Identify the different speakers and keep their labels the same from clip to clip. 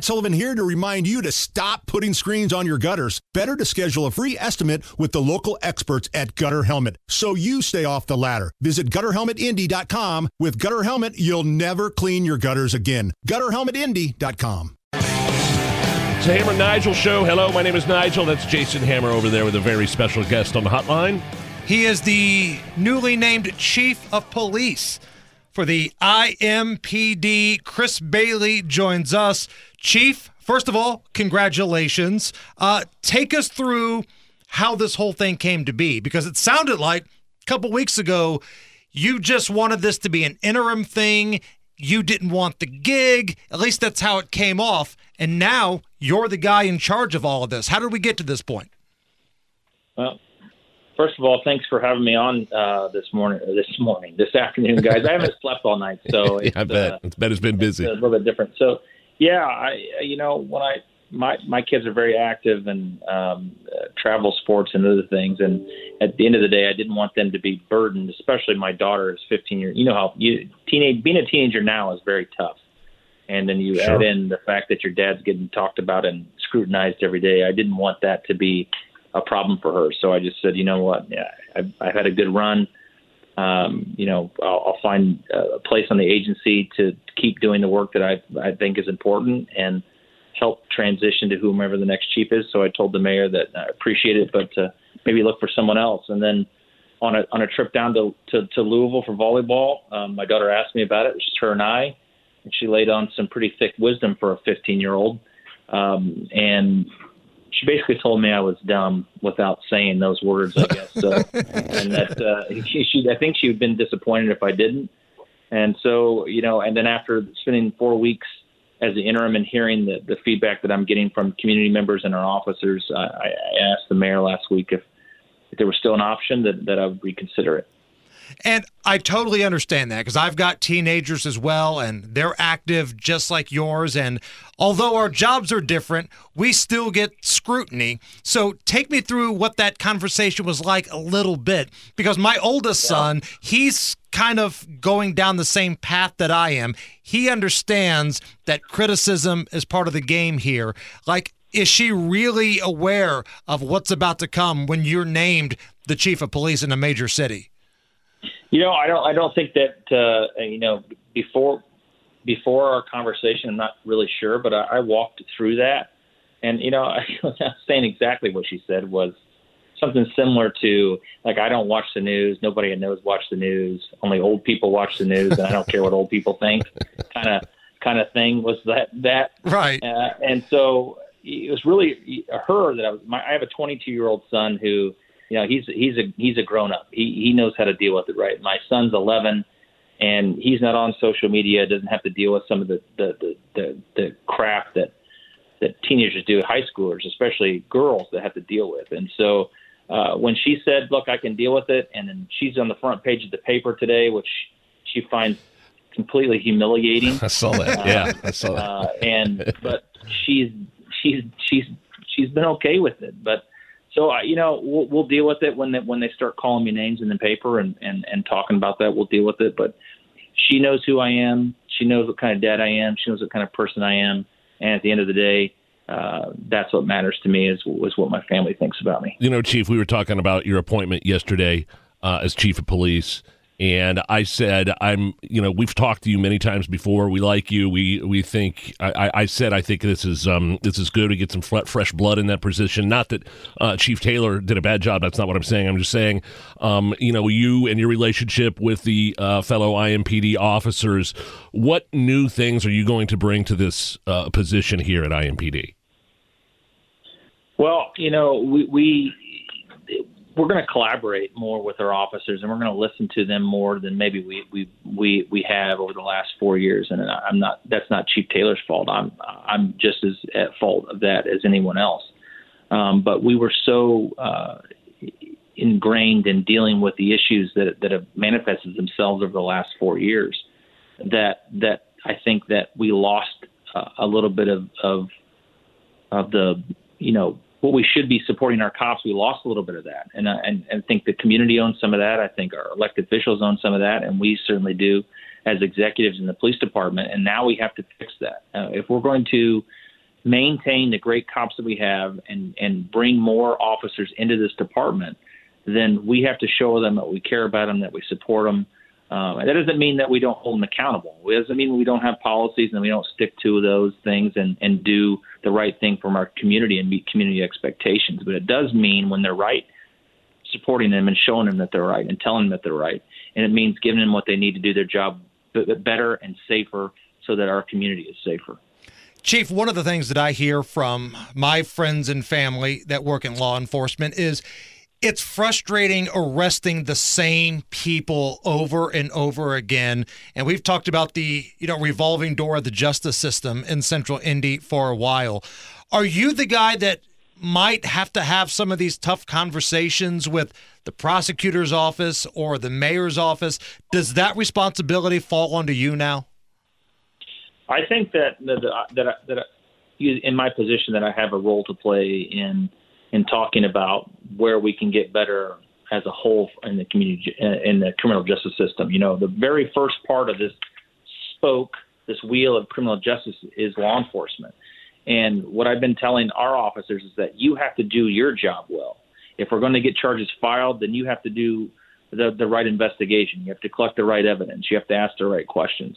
Speaker 1: Matt Sullivan here to remind you to stop putting screens on your gutters. Better to schedule a free estimate with the local experts at Gutter Helmet so you stay off the ladder. Visit gutterhelmetindy.com. With Gutter Helmet, you'll never clean your gutters again. Gutterhelmetindy.com.
Speaker 2: It's a Hammer Nigel show. Hello, my name is Nigel. That's Jason Hammer over there with a very special guest on the hotline.
Speaker 3: He is the newly named chief of police for the IMPD. Chris Bailey joins us. Chief, first of all, congratulations. Uh, take us through how this whole thing came to be because it sounded like a couple weeks ago you just wanted this to be an interim thing. You didn't want the gig. At least that's how it came off. And now you're the guy in charge of all of this. How did we get to this point?
Speaker 4: Well, first of all, thanks for having me on uh, this morning. This morning, this afternoon, guys. I haven't slept all night, so
Speaker 2: yeah, I bet. Uh, I bet it's been busy.
Speaker 4: It's a little bit different. So, yeah, I you know when I my my kids are very active and um, uh, travel sports and other things, and at the end of the day, I didn't want them to be burdened. Especially my daughter is 15 years. You know how you teenage being a teenager now is very tough and then you sure. add in the fact that your dad's getting talked about and scrutinized every day. I didn't want that to be a problem for her, so I just said, you know what, yeah, I've, I've had a good run. Um, you know, I'll, I'll find a place on the agency to keep doing the work that I I think is important and help transition to whomever the next chief is. So I told the mayor that I appreciate it, but uh, maybe look for someone else. And then on a on a trip down to to, to Louisville for volleyball, um, my daughter asked me about it. It was just her and I and she laid on some pretty thick wisdom for a 15 year old. Um, and she basically told me I was dumb without saying those words, I guess. So, and that uh, she, she, I think she would have been disappointed if I didn't. And so, you know, and then after spending four weeks as the interim and hearing the, the feedback that I'm getting from community members and our officers, I, I asked the mayor last week if, if there was still an option that, that I would reconsider it.
Speaker 3: And I totally understand that because I've got teenagers as well, and they're active just like yours. And although our jobs are different, we still get scrutiny. So take me through what that conversation was like a little bit because my oldest son, he's kind of going down the same path that I am. He understands that criticism is part of the game here. Like, is she really aware of what's about to come when you're named the chief of police in a major city?
Speaker 4: You know, I don't. I don't think that uh, you know before before our conversation. I'm not really sure, but I, I walked through that, and you know, I saying exactly what she said was something similar to like I don't watch the news. Nobody I know watch the news. Only old people watch the news, and I don't care what old people think. Kind of kind of thing was that that
Speaker 3: right.
Speaker 4: Uh, and so it was really her that I was. My, I have a 22 year old son who you know he's he's a he's a grown up. He he knows how to deal with it. Right. My son's 11, and he's not on social media. Doesn't have to deal with some of the the the the, the crap that that teenagers do, high schoolers, especially girls that have to deal with. And so uh, when she said, "Look, I can deal with it," and then she's on the front page of the paper today, which she finds completely humiliating.
Speaker 2: I saw that. Uh, yeah, I saw that.
Speaker 4: Uh, and but she's she's she's she's been okay with it, but so uh, you know we'll, we'll deal with it when they, when they start calling me names in the paper and, and and talking about that. We'll deal with it. But she knows who I am. She knows what kind of dad I am. She knows what kind of person I am. And at the end of the day, uh, that's what matters to me is is what my family thinks about me.
Speaker 2: You know, Chief, we were talking about your appointment yesterday uh, as chief of police and I said, "I'm, you know, we've talked to you many times before. We like you. We we think." I, I said, "I think this is um, this is good to get some fresh blood in that position." Not that uh, Chief Taylor did a bad job. That's not what I'm saying. I'm just saying, um, you know, you and your relationship with the uh, fellow IMPD officers. What new things are you going to bring to this uh, position here at IMPD?
Speaker 4: Well, you know, we, we we're going to collaborate more with our officers, and we're going to listen to them more than maybe we we we we have over the last four years. And I'm not that's not Chief Taylor's fault. I'm I'm just as at fault of that as anyone else. Um, but we were so uh, ingrained in dealing with the issues that that have manifested themselves over the last four years that that I think that we lost uh, a little bit of of of the you know what we should be supporting our cops, we lost a little bit of that. And, uh, and, and think the community owns some of that. I think our elected officials own some of that, and we certainly do as executives in the police department. And now we have to fix that. Uh, if we're going to maintain the great cops that we have and and bring more officers into this department, then we have to show them that we care about them, that we support them. Um, that doesn't mean that we don't hold them accountable. It doesn't mean we don't have policies and we don't stick to those things and, and do the right thing from our community and meet community expectations. But it does mean when they're right, supporting them and showing them that they're right and telling them that they're right. And it means giving them what they need to do their job better and safer so that our community is safer.
Speaker 3: Chief, one of the things that I hear from my friends and family that work in law enforcement is it's frustrating arresting the same people over and over again. And we've talked about the, you know, revolving door of the justice system in Central Indy for a while. Are you the guy that might have to have some of these tough conversations with the prosecutor's office or the mayor's office? Does that responsibility fall onto you now?
Speaker 4: I think that that that, that in my position that I have a role to play in in talking about where we can get better as a whole in the community in the criminal justice system. You know, the very first part of this spoke, this wheel of criminal justice, is law enforcement. And what I've been telling our officers is that you have to do your job well. If we're going to get charges filed, then you have to do the, the right investigation. You have to collect the right evidence. You have to ask the right questions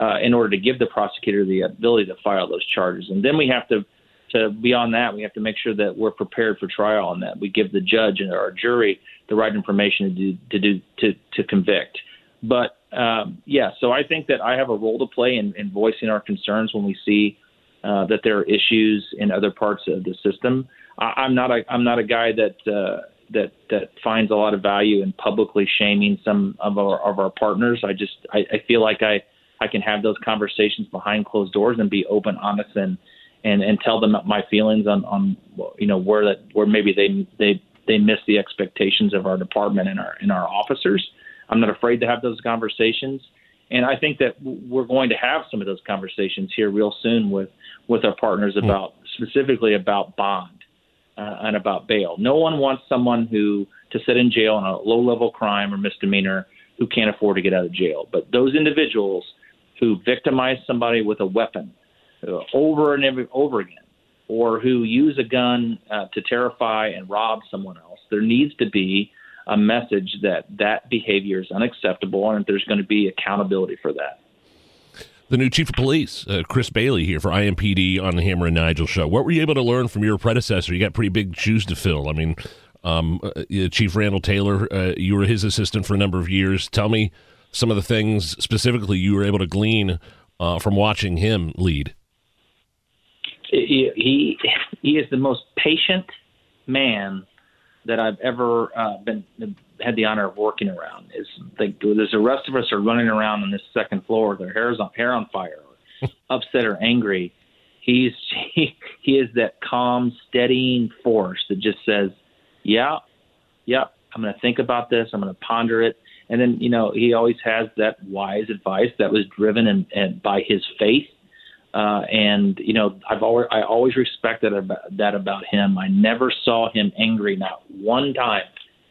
Speaker 4: uh, in order to give the prosecutor the ability to file those charges. And then we have to, to beyond that, we have to make sure that we're prepared for trial and that we give the judge and our jury the right information to do to do to, to convict. But um, yeah, so I think that I have a role to play in, in voicing our concerns when we see uh, that there are issues in other parts of the system. I, am not a I'm not a guy that uh, that that finds a lot of value in publicly shaming some of our of our partners. I just I, I feel like I I can have those conversations behind closed doors and be open, honest, and and and tell them my feelings on on you know where that where maybe they they they miss the expectations of our department and our and our officers. I'm not afraid to have those conversations, and I think that we're going to have some of those conversations here real soon with with our partners hmm. about specifically about bond uh, and about bail. No one wants someone who to sit in jail on a low level crime or misdemeanor who can't afford to get out of jail. But those individuals who victimize somebody with a weapon over and over, again, or who use a gun uh, to terrify and rob someone else, there needs to be a message that that behavior is unacceptable and there's going to be accountability for that.
Speaker 2: The new chief of police, uh, Chris Bailey, here for IMPD on the Hammer and Nigel show. What were you able to learn from your predecessor? You got pretty big shoes to fill. I mean, um, uh, Chief Randall Taylor, uh, you were his assistant for a number of years. Tell me some of the things specifically you were able to glean uh, from watching him lead?
Speaker 4: He, he he is the most patient man that I've ever uh, been had the honor of working around. Is like there's the rest of us are running around on this second floor, their hair's on hair on fire, or upset or angry. He's he, he is that calm, steadying force that just says, "Yeah, yeah, I'm going to think about this. I'm going to ponder it." And then, you know, he always has that wise advice that was driven and, and by his faith. Uh, and you know, I've always I always respected about, that about him. I never saw him angry, not one time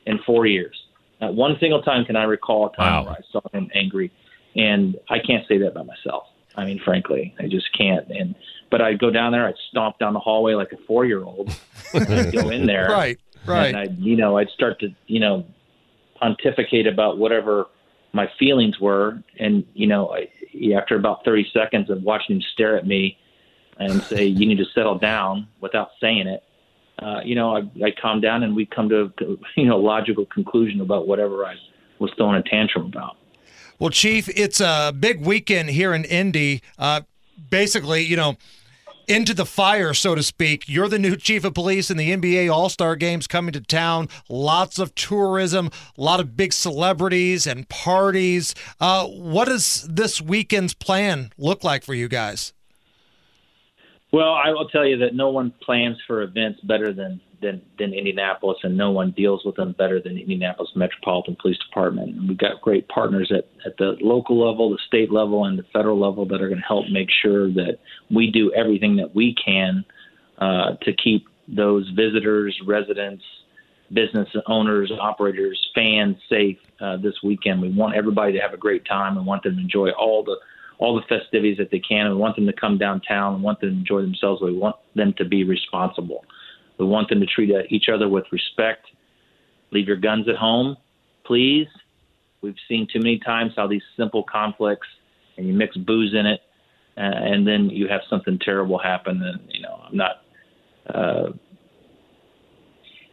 Speaker 4: in four years. Not one single time can I recall a time wow. where I saw him angry, and I can't say that about myself. I mean, frankly, I just can't. And but I'd go down there, I'd stomp down the hallway like a four year old, I'd go in there,
Speaker 3: right, right,
Speaker 4: and I, you know, I'd start to, you know, pontificate about whatever my feelings were, and you know, I, after about 30 seconds of watching him stare at me and say, "You need to settle down," without saying it, uh, you know, I, I calmed down and we come to a you know logical conclusion about whatever I was throwing a tantrum about.
Speaker 3: Well, Chief, it's a big weekend here in Indy. Uh, basically, you know into the fire, so to speak. You're the new chief of police, and the NBA All Star Games coming to town. Lots of tourism, a lot of big celebrities and parties. Uh, what does this weekend's plan look like for you guys?
Speaker 4: Well, I will tell you that no one plans for events better than than, than Indianapolis, and no one deals with them better than Indianapolis Metropolitan Police Department. And we've got great partners at, at the local level, the state level, and the federal level that are going to help make sure that we do everything that we can uh, to keep those visitors, residents, business owners, operators, fans safe uh, this weekend. We want everybody to have a great time. We want them to enjoy all the all the festivities that they can. We want them to come downtown. We want them to enjoy themselves. We want them to be responsible. We want them to treat each other with respect. Leave your guns at home, please. We've seen too many times how these simple conflicts, and you mix booze in it, uh, and then you have something terrible happen. And you know, I'm not. Uh,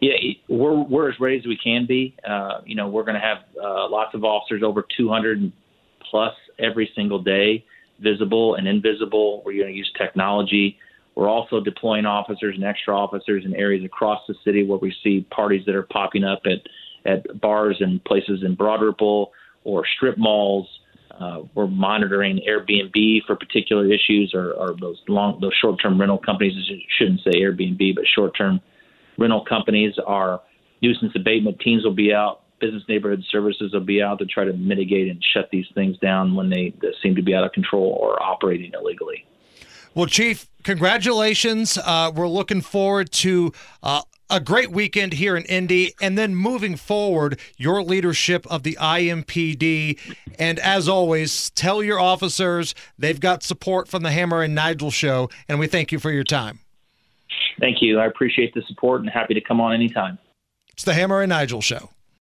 Speaker 4: yeah, we're we're as ready as we can be. Uh, you know, we're going to have uh, lots of officers, over 200 plus every single day, visible and invisible. We're going to use technology. We're also deploying officers and extra officers in areas across the city where we see parties that are popping up at at bars and places in Broad Ripple or strip malls. Uh, we're monitoring Airbnb for particular issues, or, or those long, those short-term rental companies. I shouldn't say Airbnb, but short-term rental companies. Our nuisance abatement teams will be out. Business neighborhood services will be out to try to mitigate and shut these things down when they seem to be out of control or operating illegally.
Speaker 3: Well, Chief, congratulations. Uh, we're looking forward to uh, a great weekend here in Indy, and then moving forward, your leadership of the IMPD. And as always, tell your officers they've got support from the Hammer and Nigel show, and we thank you for your time.
Speaker 4: Thank you. I appreciate the support and happy to come on anytime.
Speaker 3: It's the Hammer and Nigel show.